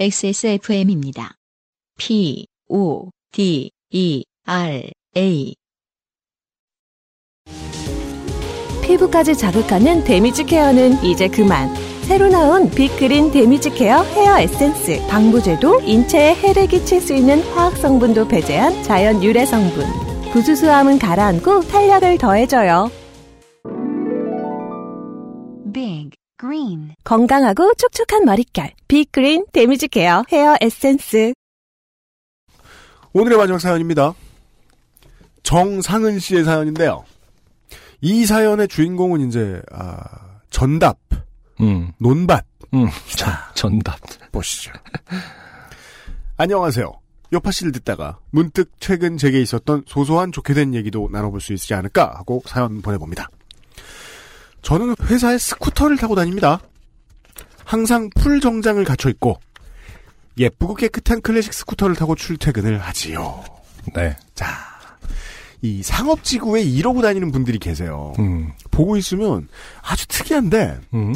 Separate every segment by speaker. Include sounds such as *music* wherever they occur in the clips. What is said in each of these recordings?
Speaker 1: XSFM입니다. P, O, D, E, R, A.
Speaker 2: 피부까지 자극하는 damage care는 이제 그만. 새로 나온 빅그린 damage care hair 에센스. 방부제도 인체에 해를 끼칠 수 있는 화학 성분도 배제한 자연 유래 성분. 부수수함은 가라앉고 탄력을 더해줘요.
Speaker 3: Green
Speaker 2: 건강하고 촉촉한 머릿결. 빅그린 damage care hair 에센스.
Speaker 4: 오늘의 마지막 사연입니다. 정상은 씨의 사연인데요. 이 사연의 주인공은 이제 아, 전답,
Speaker 5: 음,
Speaker 4: 논밭
Speaker 5: 음, 자, 전답.
Speaker 4: 보시죠. 안녕하세요. 요팟시를 듣다가 문득 최근 제게 있었던 소소한 좋게 된 얘기도 나눠볼 수 있지 않을까 하고 사연 보내봅니다. 저는 회사에 스쿠터를 타고 다닙니다. 항상 full 정장을 갖춰 입고 예쁘고 깨끗한 클래식 스쿠터를 타고 출퇴근을 하지요.
Speaker 5: 네.
Speaker 4: 자, 이 상업지구에 이러고 다니는 분들이 계세요.
Speaker 5: 음,
Speaker 4: 보고 있으면 아주 특이한데
Speaker 5: 음,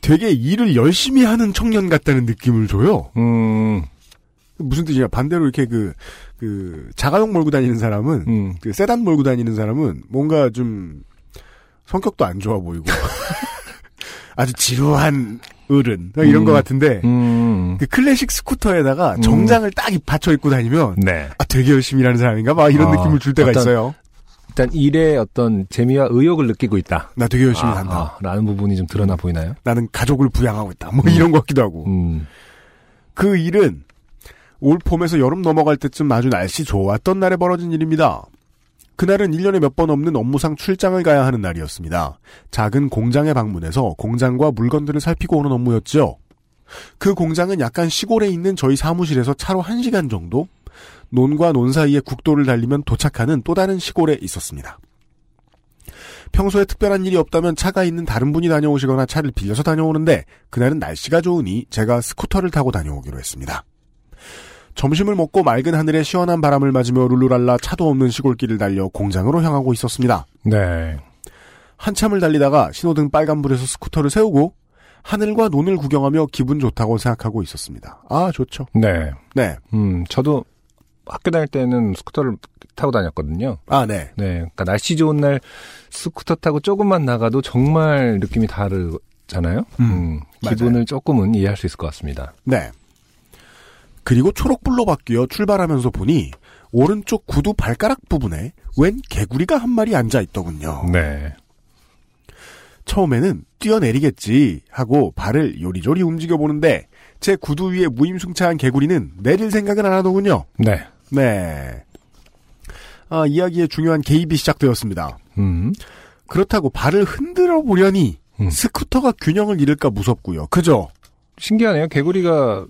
Speaker 4: 되게 일을 열심히 하는 청년 같다는 느낌을 줘요.
Speaker 5: 음,
Speaker 4: 무슨 뜻이냐? 반대로 이렇게 그, 그, 자가용 몰고 다니는 사람은,
Speaker 5: 음.
Speaker 4: 그 세단 몰고 다니는 사람은 뭔가 좀 성격도 안 좋아 보이고, *laughs* 아주 지루한 어른, 이런
Speaker 5: 음.
Speaker 4: 것 같은데,
Speaker 5: 음.
Speaker 4: 그 클래식 스쿠터에다가
Speaker 5: 음.
Speaker 4: 정장을 딱 받쳐 입고 다니면,
Speaker 5: 네.
Speaker 4: 아, 되게 열심히 일하는 사람인가? 막 이런
Speaker 5: 아,
Speaker 4: 느낌을 줄 때가
Speaker 5: 어떤-
Speaker 4: 있어요.
Speaker 5: 일단 일의 어떤 재미와 의욕을 느끼고 있다.
Speaker 4: 나 되게 열심히
Speaker 5: 아,
Speaker 4: 산다.
Speaker 5: 아, 라는 부분이 좀 드러나 보이나요?
Speaker 4: 나는 가족을 부양하고 있다. 뭐 이런 것 같기도 하고.
Speaker 5: 음,
Speaker 4: 그 일은 올 봄에서 여름 넘어갈 때쯤 아주 날씨 좋았던 날에 벌어진 일입니다. 그날은 1년에 몇 번 없는 업무상 출장을 가야 하는 날이었습니다. 작은 공장에 방문해서 공장과 물건들을 살피고 오는 업무였죠. 그 공장은 약간 시골에 있는 저희 사무실에서 차로 1시간 정도? 논과 논 사이에 국도를 달리면 도착하는 또 다른 시골에 있었습니다. 평소에 특별한 일이 없다면 차가 있는 다른 분이 다녀오시거나 차를 빌려서 다녀오는데 그날은 날씨가 좋으니 제가 스쿠터를 타고 다녀오기로 했습니다. 점심을 먹고 맑은 하늘에 시원한 바람을 맞으며 룰루랄라 차도 없는 시골길을 달려 공장으로 향하고 있었습니다.
Speaker 5: 네.
Speaker 4: 한참을 달리다가 신호등 빨간불에서 스쿠터를 세우고 하늘과 논을 구경하며 기분 좋다고 생각하고 있었습니다. 아, 좋죠.
Speaker 5: 네.
Speaker 4: 네.
Speaker 5: 음, 저도 학교 다닐 때는 스쿠터를 타고 다녔거든요.
Speaker 4: 아, 네.
Speaker 5: 네. 그러니까 날씨 좋은 날 스쿠터 타고 조금만 나가도 정말 느낌이 다르잖아요.
Speaker 4: 음,
Speaker 5: 음, 기분을 조금은 이해할 수 있을 것 같습니다.
Speaker 4: 네. 그리고 초록불로 바뀌어 출발하면서 보니 오른쪽 구두 발가락 부분에 웬 개구리가 한 마리 앉아 있더군요.
Speaker 5: 네.
Speaker 4: 처음에는 뛰어내리겠지 하고 발을 요리조리 움직여 보는데 제 구두 위에 무임승차한 개구리는 내릴 생각은 안 하더군요.
Speaker 5: 네.
Speaker 4: 네. 아, 이야기의 중요한 개입이 시작되었습니다.
Speaker 5: 음.
Speaker 4: 그렇다고 발을 흔들어 보려니
Speaker 5: 음.
Speaker 4: 스쿠터가 균형을 잃을까 무섭고요. 그죠?
Speaker 5: 신기하네요. 개구리가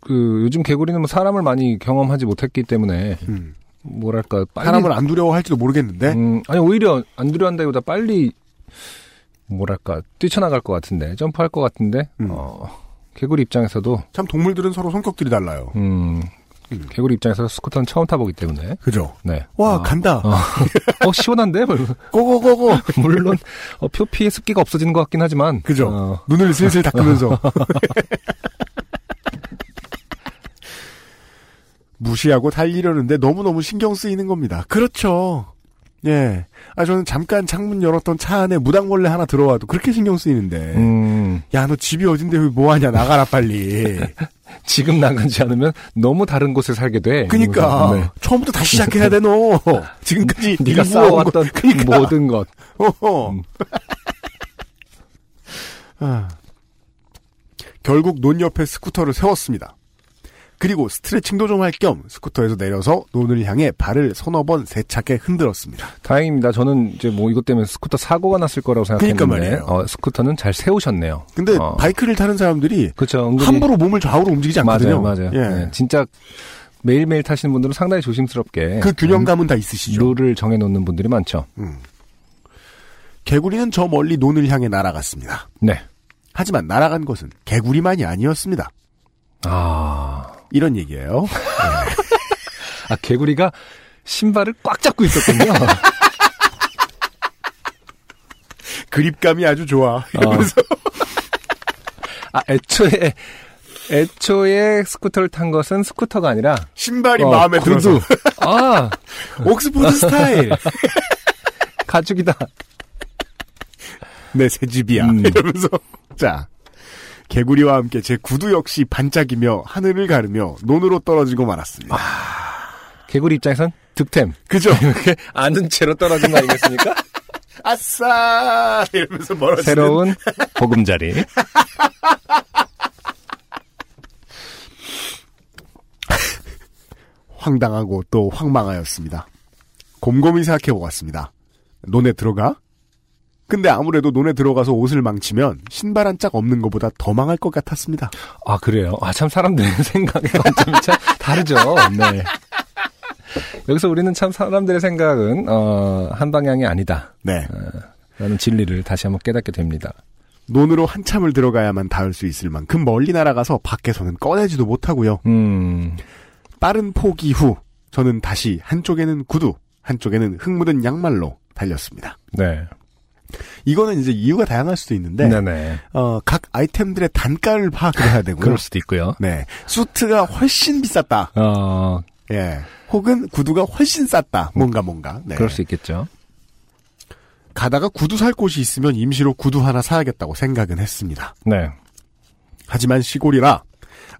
Speaker 5: 그 요즘 개구리는 뭐 사람을 많이 경험하지 못했기 때문에
Speaker 4: 음.
Speaker 5: 뭐랄까 빨리
Speaker 4: 사람을 안 두려워할지도 모르겠는데
Speaker 5: 음, 아니 오히려 안 두려운다기보다 빨리 뭐랄까 뛰쳐나갈 것 같은데 점프할 것 같은데
Speaker 4: 음.
Speaker 5: 어, 개구리 입장에서도
Speaker 4: 참 동물들은 서로 성격들이 달라요.
Speaker 5: 음,
Speaker 4: 음.
Speaker 5: 개구리 입장에서 스쿠터는 처음 타보기 때문에
Speaker 4: 그죠?
Speaker 5: 네.
Speaker 4: 와
Speaker 5: 아,
Speaker 4: 간다.
Speaker 5: 어, *laughs* 어, 시원한데 뭐 *laughs*
Speaker 4: 고고고고. *laughs*
Speaker 5: 물론 어, 표피의 습기가 없어지는 것 같긴 하지만
Speaker 4: 그죠?
Speaker 5: 어,
Speaker 4: 눈을 슬슬 닦으면서 무시하고 달리려는데 너무너무 신경 쓰이는 겁니다. 그렇죠. 예. 아, 저는 잠깐 창문 열었던 차 안에 무당벌레 하나 들어와도 그렇게 신경 쓰이는데.
Speaker 5: 음,
Speaker 4: 야, 너 집이 어딘데 왜 뭐하냐, 나가라, 빨리. *laughs*
Speaker 5: 지금 나가지 않으면 너무 다른 곳에 살게 돼.
Speaker 4: 그니까.
Speaker 5: 네.
Speaker 4: 처음부터 다시 시작해야 돼, 너. *laughs* 지금까지
Speaker 5: 네가 쌓아왔던
Speaker 4: 거- 그니까.
Speaker 5: 모든 것. *laughs*
Speaker 4: 어허.
Speaker 5: 음.
Speaker 4: 아. 결국 논 옆에 스쿠터를 세웠습니다. 그리고 스트레칭도 좀 할 겸 스쿠터에서 내려서 논을 향해 발을 서너 번 세차게 흔들었습니다.
Speaker 5: 다행입니다. 저는 이제 뭐 이것 때문에 스쿠터 사고가 났을 거라고
Speaker 4: 그러니까
Speaker 5: 생각했는데
Speaker 4: 말이에요.
Speaker 5: 어, 스쿠터는 잘 세우셨네요.
Speaker 4: 근데
Speaker 5: 어.
Speaker 4: 바이크를 타는 사람들이.
Speaker 5: 은근히
Speaker 4: 함부로 몸을 좌우로 움직이지 않거든요.
Speaker 5: 맞아요, 맞아요.
Speaker 4: 예.
Speaker 5: 네, 진짜 매일매일 타시는 분들은 상당히 조심스럽게
Speaker 4: 그 균형감은 다 있으시죠.
Speaker 5: 룰을 정해놓는 분들이 많죠.
Speaker 4: 음. 개구리는 저 멀리 논을 향해 날아갔습니다.
Speaker 5: 네.
Speaker 4: 하지만 날아간 것은 개구리만이 아니었습니다.
Speaker 5: 아,
Speaker 4: 이런 얘기예요.
Speaker 5: 아 개구리가 신발을 꽉 잡고 있었군요. *laughs*
Speaker 4: 그립감이 아주 좋아.
Speaker 5: 어.
Speaker 4: 이러면서
Speaker 5: 아 애초에 애초에 스쿠터를 탄 것은 스쿠터가 아니라
Speaker 4: 신발이
Speaker 5: 어,
Speaker 4: 마음에. 들어서
Speaker 5: 아 *laughs*
Speaker 4: 옥스포드 스타일. *laughs*
Speaker 5: 가죽이다.
Speaker 4: 내 새 집이야.
Speaker 5: 음.
Speaker 4: 이러면서 자 개구리와 함께 제 구두 역시 반짝이며 하늘을 가르며 논으로 떨어지고 말았습니다.
Speaker 5: 개구리 입장에선 득템.
Speaker 4: 그죠? *laughs*
Speaker 5: 이렇게 앉은 채로 떨어진 거 아니겠습니까? *laughs*
Speaker 4: 아싸 이러면서 멀어지는
Speaker 5: 새로운 보금자리. *laughs*
Speaker 4: 황당하고 또 황망하였습니다. 곰곰이 생각해 보았습니다. 논에 들어가? 근데 아무래도 논에 들어가서 옷을 망치면 신발 한 짝 없는 것보다 더 망할 것 같았습니다.
Speaker 5: 아 그래요. 아 참 사람들의 생각의 관점이 참 다르죠. 네. 여기서 우리는 참 사람들의 생각은 어, 한 방향이 아니다.
Speaker 4: 네.
Speaker 5: 라는 진리를 다시 한번 깨닫게 됩니다.
Speaker 4: 논으로 한참을 들어가야만 닿을 수 있을 만큼 멀리 날아가서 밖에서는 꺼내지도 못하고요.
Speaker 5: 음,
Speaker 4: 빠른 포기 후 저는 다시 한쪽에는 구두, 한쪽에는 흙 묻은 양말로 달렸습니다.
Speaker 5: 네.
Speaker 4: 이거는 이제 이유가 다양할 수도 있는데 어, 각 아이템들의 단가를 파악을 해야 되고요.
Speaker 5: 그럴 수도 있고요.
Speaker 4: 네. 수트가 훨씬 비쌌다.
Speaker 5: 어,
Speaker 4: 예. 혹은 구두가 훨씬 쌌다. 뭔가 뭔가. 네.
Speaker 5: 그럴 수 있겠죠.
Speaker 4: 가다가 구두 살 곳이 있으면 임시로 구두 하나 사야겠다고 생각은 했습니다.
Speaker 5: 네.
Speaker 4: 하지만 시골이라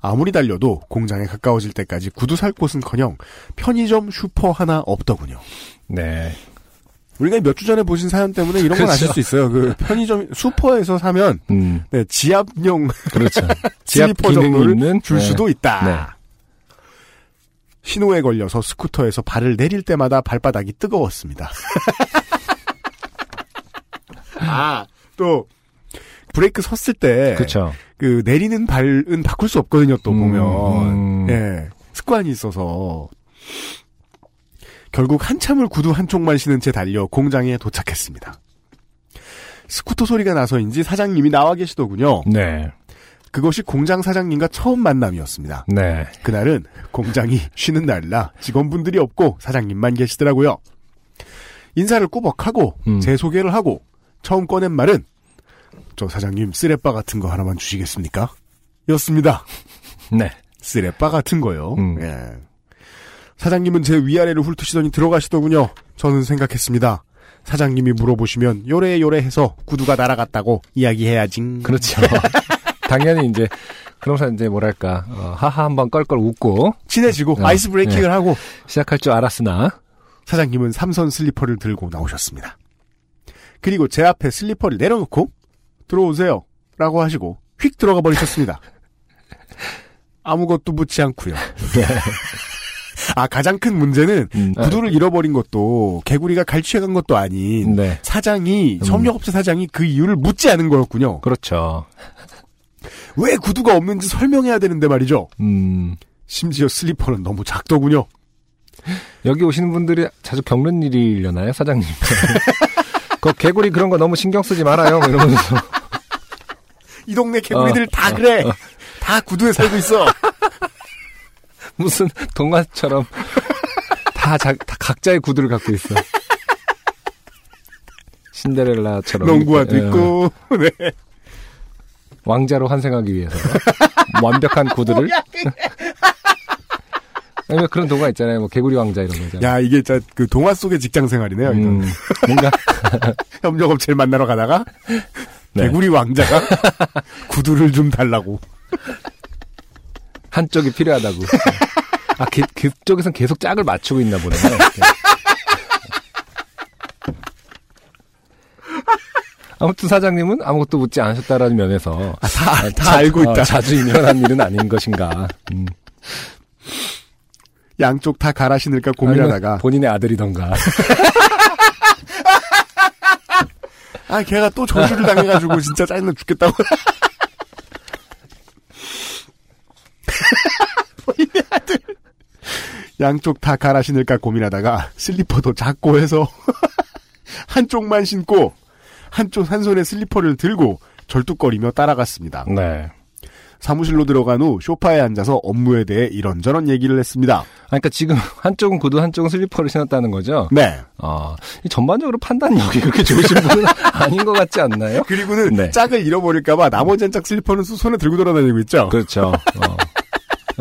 Speaker 4: 아무리 달려도 공장에 가까워질 때까지 구두 살 곳은커녕 편의점 슈퍼 하나 없더군요.
Speaker 5: 네.
Speaker 4: 우리가 몇 주 전에 보신 사연 때문에 이런 건
Speaker 5: 그렇죠.
Speaker 4: 아실 수 있어요. 그 *laughs* 편의점 슈퍼에서 사면
Speaker 5: 음,
Speaker 4: 네, 지압용
Speaker 5: 그렇죠. *laughs* 지압 기능이 있는
Speaker 4: 줄
Speaker 5: 네.
Speaker 4: 수도 있다.
Speaker 5: 네.
Speaker 4: 신호에 걸려서 스쿠터에서 발을 내릴 때마다 발바닥이 뜨거웠습니다. *laughs* 아, 또 브레이크 섰을 때
Speaker 5: 그렇죠.
Speaker 4: 그 내리는 발은 바꿀 수 없거든요. 또
Speaker 5: 음,
Speaker 4: 보면
Speaker 5: 음.
Speaker 4: 예 습관이 있어서 결국 한참을 구두 한쪽만 신은 채 달려 공장에 도착했습니다. 스쿠터 소리가 나서인지 사장님이 나와 계시더군요.
Speaker 5: 네.
Speaker 4: 그것이 공장 사장님과 처음 만남이었습니다.
Speaker 5: 네.
Speaker 4: 그날은 공장이 쉬는 날이라 직원분들이 없고 사장님만 계시더라고요. 인사를 꾸벅하고
Speaker 5: 음.
Speaker 4: 제 소개를 하고 처음 꺼낸 말은 저 사장님 쓰레빠 같은 거 하나만 주시겠습니까? 였습니다.
Speaker 5: 네.
Speaker 4: 쓰레빠 같은 거요.
Speaker 5: 음.
Speaker 4: 예. 사장님은 제 위아래를 훑으시더니 들어가시더군요. 저는 생각했습니다. 사장님이 물어보시면 요래요래 해서 구두가 날아갔다고 이야기해야지.
Speaker 5: 그렇죠. *laughs* 당연히 이제 그러면서 이제 뭐랄까 어, 하하 한번 껄껄 웃고
Speaker 4: 친해지고
Speaker 5: 어,
Speaker 4: 아이스 브레이킹을 하고
Speaker 5: 시작할 줄 알았으나
Speaker 4: 사장님은 삼선 슬리퍼를 들고 나오셨습니다. 그리고 제 앞에 슬리퍼를 내려놓고 들어오세요 라고 하시고 휙 들어가 버리셨습니다. *laughs* 아무것도 묻지 않고요. 아 가장 큰 문제는
Speaker 5: 음,
Speaker 4: 구두를 잃어버린 것도 개구리가 갈취해간 것도 아닌
Speaker 5: 네.
Speaker 4: 사장이
Speaker 5: 음.
Speaker 4: 점력업체 사장이 그 이유를 묻지 않은 거였군요.
Speaker 5: 그렇죠.
Speaker 4: 왜 구두가 없는지 설명해야 되는데 말이죠.
Speaker 5: 음,
Speaker 4: 심지어 슬리퍼는 너무 작더군요.
Speaker 5: 여기 오시는 분들이 자주 겪는 일이려나요, 사장님? *laughs* 그 개구리 그런 거 너무 신경 쓰지 말아요, 뭐 이러면서. *laughs*
Speaker 4: 이 동네 개구리들
Speaker 5: 어,
Speaker 4: 다
Speaker 5: 어,
Speaker 4: 그래.
Speaker 5: 어.
Speaker 4: 다 구두에 살고 있어.
Speaker 5: 무슨 동화처럼 다, 자, 다 각자의 구두를 갖고 있어. 신데렐라처럼.
Speaker 4: 농구화도
Speaker 5: 이렇게, 어,
Speaker 4: 있고. *laughs* 네.
Speaker 5: 왕자로 환생하기 위해서. 완벽한 구두를. *laughs* 아니, 왜 그런 동화 있잖아요. 뭐, 개구리 왕자 이런 거 있잖아요.
Speaker 4: 야, 이게 진짜 그 동화 속의 직장 생활이네요.
Speaker 5: 음, 뭔가, *laughs*
Speaker 4: 협력업체를 만나러 가다가
Speaker 5: 네.
Speaker 4: 개구리 왕자가 구두를 좀 달라고.
Speaker 5: 한쪽이 필요하다고. 아, 그, 그쪽에선 계속 짝을 맞추고 있나 보네. 아무튼 사장님은 아무것도 묻지 않으셨다라는 면에서
Speaker 4: 아, 다,
Speaker 5: 아,
Speaker 4: 다
Speaker 5: 자-
Speaker 4: 알고 있다.
Speaker 5: 어, 자주 일어난 일은 아닌 것인가. 음.
Speaker 4: 양쪽 다 갈아 신을까 고민하다가
Speaker 5: 본인의 아들이던가.
Speaker 4: 아, 걔가 또 저주를 당해가지고 진짜 짜증나 죽겠다고. 본인의 아들. 양쪽 다 갈아 신을까 고민하다가 슬리퍼도 작고 해서 *laughs* 한쪽만 신고 한쪽 한 손에 슬리퍼를 들고 절뚝거리며 따라갔습니다.
Speaker 5: 네.
Speaker 4: 사무실로 들어간 후 쇼파에 앉아서 업무에 대해 이런저런 얘기를 했습니다.
Speaker 5: 아, 그러니까 지금 한쪽은 구두, 한쪽은 슬리퍼를 신었다는 거죠.
Speaker 4: 네.
Speaker 5: 어, 이 전반적으로 판단력이 그렇게 좋으신 분은 *laughs* 아닌 것 같지 않나요?
Speaker 4: 그리고는
Speaker 5: 네.
Speaker 4: 짝을 잃어버릴까봐 나머지 한 짝 슬리퍼는 수- 손에 들고 돌아다니고 있죠.
Speaker 5: 그렇죠. 어.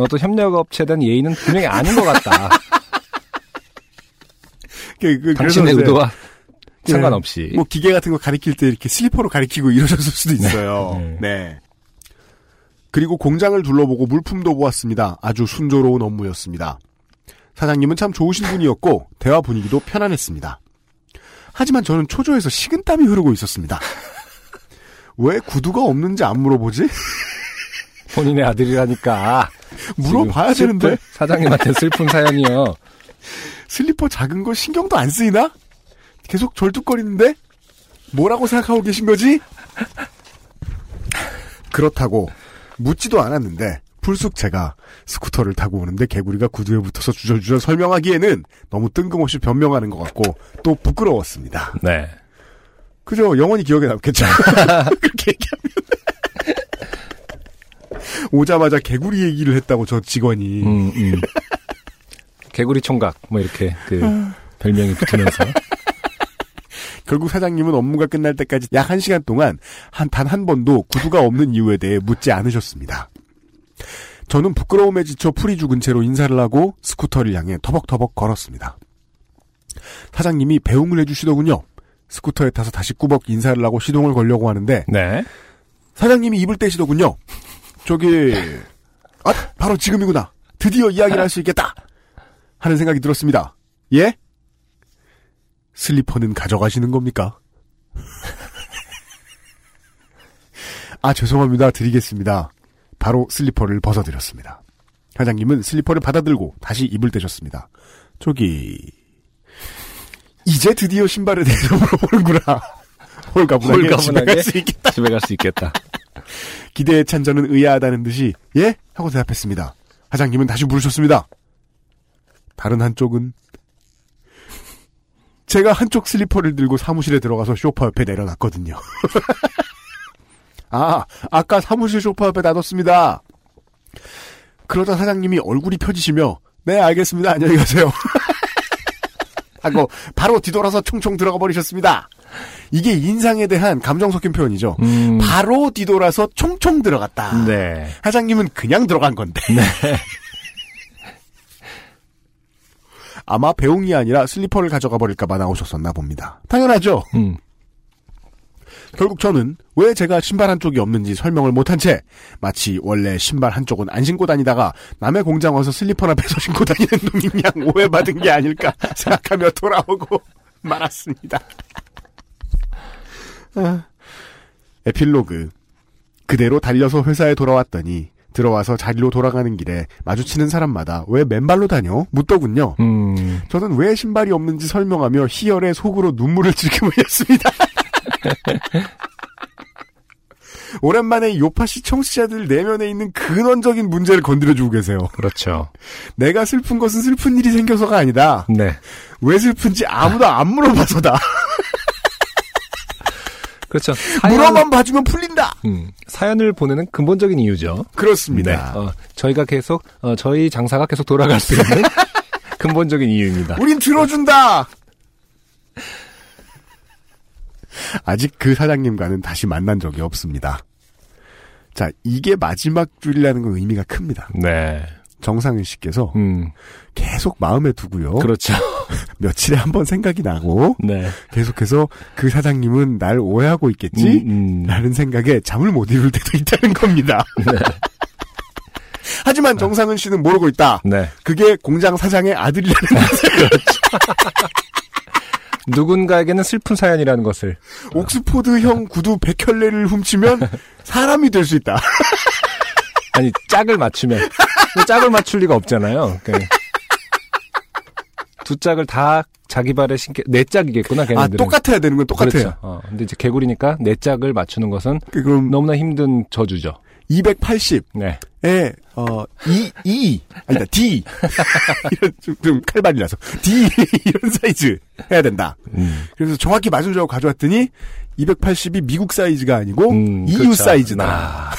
Speaker 5: 또 협력업체에 대한 예의는 분명히 아닌 것 같다.
Speaker 4: 그, 그,
Speaker 5: 당신의 의도와
Speaker 4: 예.
Speaker 5: 상관없이.
Speaker 4: 뭐 기계 같은 거 가리킬 때 이렇게 슬리퍼로 가리키고 이러셨을 수도 있어요.
Speaker 5: 네.
Speaker 4: 네. 그리고 공장을 둘러보고 물품도 보았습니다. 아주 순조로운 업무였습니다. 사장님은 참 좋으신 분이었고 대화 분위기도 편안했습니다. 하지만 저는 초조해서 식은땀이 흐르고 있었습니다. 왜 구두가 없는지 안 물어보지?
Speaker 5: 본인의 아들이라니까.
Speaker 4: 물어봐야 되는데
Speaker 5: 사장님한테 슬픈 사연이요. *laughs*
Speaker 4: 슬리퍼 작은 거 신경도 안 쓰이나? 계속 절뚝거리는데? 뭐라고 생각하고 계신 거지? 그렇다고 묻지도 않았는데 불쑥 제가 스쿠터를 타고 오는데 개구리가 구두에 붙어서 주저주저 설명하기에는 너무 뜬금없이 변명하는 것 같고 또 부끄러웠습니다.
Speaker 5: 네.
Speaker 4: 그죠? 영원히 기억에 남겠죠. *laughs* *laughs* 그렇게 얘기하면. 오자마자 개구리 얘기를 했다고 저 직원이.
Speaker 5: 음, 음. 개구리 총각, 뭐 이렇게 그 별명이 붙으면서. *laughs*
Speaker 4: 결국 사장님은 업무가 끝날 때까지 약 한 시간 동안 한, 단 한 번도 구두가 없는 이유에 대해 묻지 않으셨습니다. 저는 부끄러움에 지쳐 풀이 죽은 채로 인사를 하고 스쿠터를 향해 터벅터벅 걸었습니다. 사장님이 배웅을 해주시더군요. 스쿠터에 타서 다시 꾸벅 인사를 하고 시동을 걸려고 하는데
Speaker 5: 네.
Speaker 4: 사장님이 입을 떼시더군요. 저기 아 바로 지금이구나. 드디어 이야기를 할 수 있겠다. 하는 생각이 들었습니다. 예? 슬리퍼는 가져가시는 겁니까? *laughs* 아 죄송합니다. 드리겠습니다. 바로 슬리퍼를 벗어드렸습니다. 사장님은 슬리퍼를 받아들고 다시 입을 떼셨습니다. 저기 이제 드디어 신발에 대해서 물어보는구나. 홀가분하게 집에
Speaker 5: 홀가분하게
Speaker 4: 갈수 있겠다.
Speaker 5: 집에 갈 수 있겠다.
Speaker 4: 기대에 찬 저는 의아하다는 듯이 예? 하고 대답했습니다. 사장님은 다시 물으셨습니다. 다른 한쪽은 제가 한쪽 슬리퍼를 들고 사무실에 들어가서 쇼파 옆에 내려놨거든요. *laughs* 아, 아까 사무실 쇼파 옆에 놔뒀습니다. 그러자 사장님이 얼굴이 펴지시며 네 알겠습니다 안녕히 가세요. *laughs* 하고 바로 뒤돌아서 총총 들어가 버리셨습니다. 이게 인상에 대한 감정 섞인 표현이죠.
Speaker 5: 음,
Speaker 4: 바로 뒤돌아서 총총 들어갔다.
Speaker 5: 네.
Speaker 4: 사장님은 그냥 들어간 건데. *laughs* 아마 배웅이 아니라 슬리퍼를 가져가 버릴까봐 나오셨었나 봅니다. 당연하죠.
Speaker 5: 음,
Speaker 4: 결국 저는 왜 제가 신발 한쪽이 없는지 설명을 못한 채 마치 원래 신발 한쪽은 안 신고 다니다가 남의 공장 와서 슬리퍼나 뺏어 *laughs* 신고 다니는 양 오해받은 게 아닐까 생각하며 돌아오고 *laughs* 말았습니다. 아, 에필로그 그대로 달려서 회사에 돌아왔더니 들어와서 자리로 돌아가는 길에 마주치는 사람마다 왜 맨발로 다녀? 묻더군요.
Speaker 5: 음,
Speaker 4: 저는 왜 신발이 없는지 설명하며 희열의 속으로 눈물을 질끔하였습니다. *laughs* *laughs* 오랜만에 요파시 청취자들 내면에 있는 근원적인 문제를 건드려주고 계세요.
Speaker 5: 그렇죠.
Speaker 4: 내가 슬픈 것은 슬픈 일이 생겨서가 아니다.
Speaker 5: 네.
Speaker 4: 왜 슬픈지 아무도 안 물어봐서다. *laughs*
Speaker 5: 그렇죠. 사연,
Speaker 4: 물어만 봐주면 풀린다.
Speaker 5: 음, 사연을 보내는 근본적인 이유죠.
Speaker 4: 그렇습니다.
Speaker 5: 네. 어, 저희가 계속, 어, 저희 장사가 계속 돌아갈 수 있는 *laughs* 근본적인 이유입니다.
Speaker 4: 우린 들어준다. 아직 그 사장님과는 다시 만난 적이 없습니다. 자, 이게 마지막 줄이라는 건 의미가 큽니다.
Speaker 5: 네.
Speaker 4: 정상윤 씨께서
Speaker 5: 음,
Speaker 4: 계속 마음에 두고요.
Speaker 5: 그렇죠. *laughs*
Speaker 4: 며칠에 한 번 생각이 나고
Speaker 5: 네.
Speaker 4: 계속해서 그 사장님은 날 오해하고 있겠지?
Speaker 5: 음, 음.
Speaker 4: 라는 생각에 잠을 못 이룰 때도 있다는 겁니다. *laughs* 하지만 정상은 씨는 모르고 있다.
Speaker 5: 네.
Speaker 4: 그게 공장 사장의 아들이라는 *laughs* 것을
Speaker 5: 누군가에게는 슬픈 사연이라는 것을.
Speaker 4: 옥스포드형 구두 100켤레를 훔치면 사람이 될 수 있다.
Speaker 5: 아니, 짝을 맞추면. 짝을 맞출 리가 없잖아요. 그러니까 두 짝을 다 자기 발에 신게, 네 짝이겠구나,
Speaker 4: 아,
Speaker 5: 걔네들은.
Speaker 4: 똑같아야 되는 건 똑같아요.
Speaker 5: 그렇죠. 어, 근데 이제 개구리니까 네 짝을 맞추는 것은
Speaker 4: 그, 그럼
Speaker 5: 너무나 힘든 저주죠.
Speaker 4: 280에
Speaker 5: 네.
Speaker 4: 어, E, E, 아니다, D. *laughs* 이런 좀, 좀 칼발이라서. D, 이런 사이즈 해야 된다.
Speaker 5: 음.
Speaker 4: 그래서 정확히 맞은 줄 알고 가져왔더니 280이 미국 사이즈가 아니고
Speaker 5: 음,
Speaker 4: EU
Speaker 5: 그렇죠.
Speaker 4: 사이즈다.
Speaker 5: 아.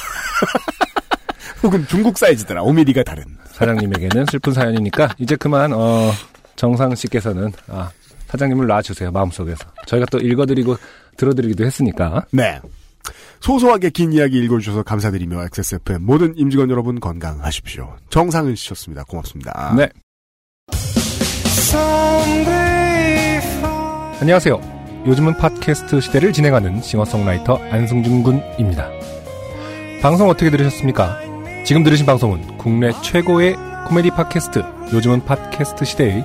Speaker 5: *laughs*
Speaker 4: 혹은 중국 사이즈더라. 5mm가 다른.
Speaker 5: 사장님에게는 슬픈 사연이니까 이제 그만 어, 정상 씨께서는 아, 사장님을 놔주세요 마음속에서 저희가 또 읽어드리고 들어드리기도 했으니까
Speaker 4: 네. 소소하게 긴 이야기 읽어주셔서 감사드리며 XSFM 모든 임직원 여러분 건강하십시오. 정상은 씨셨습니다. 고맙습니다.
Speaker 5: 네 안녕하세요 요즘은 팟캐스트 시대를 진행하는 싱어송라이터 안승준 군입니다 방송 어떻게 들으셨습니까? 지금 들으신 방송은 국내 최고의 코미디 팟캐스트 요즘은 팟캐스트 시대의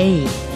Speaker 1: A.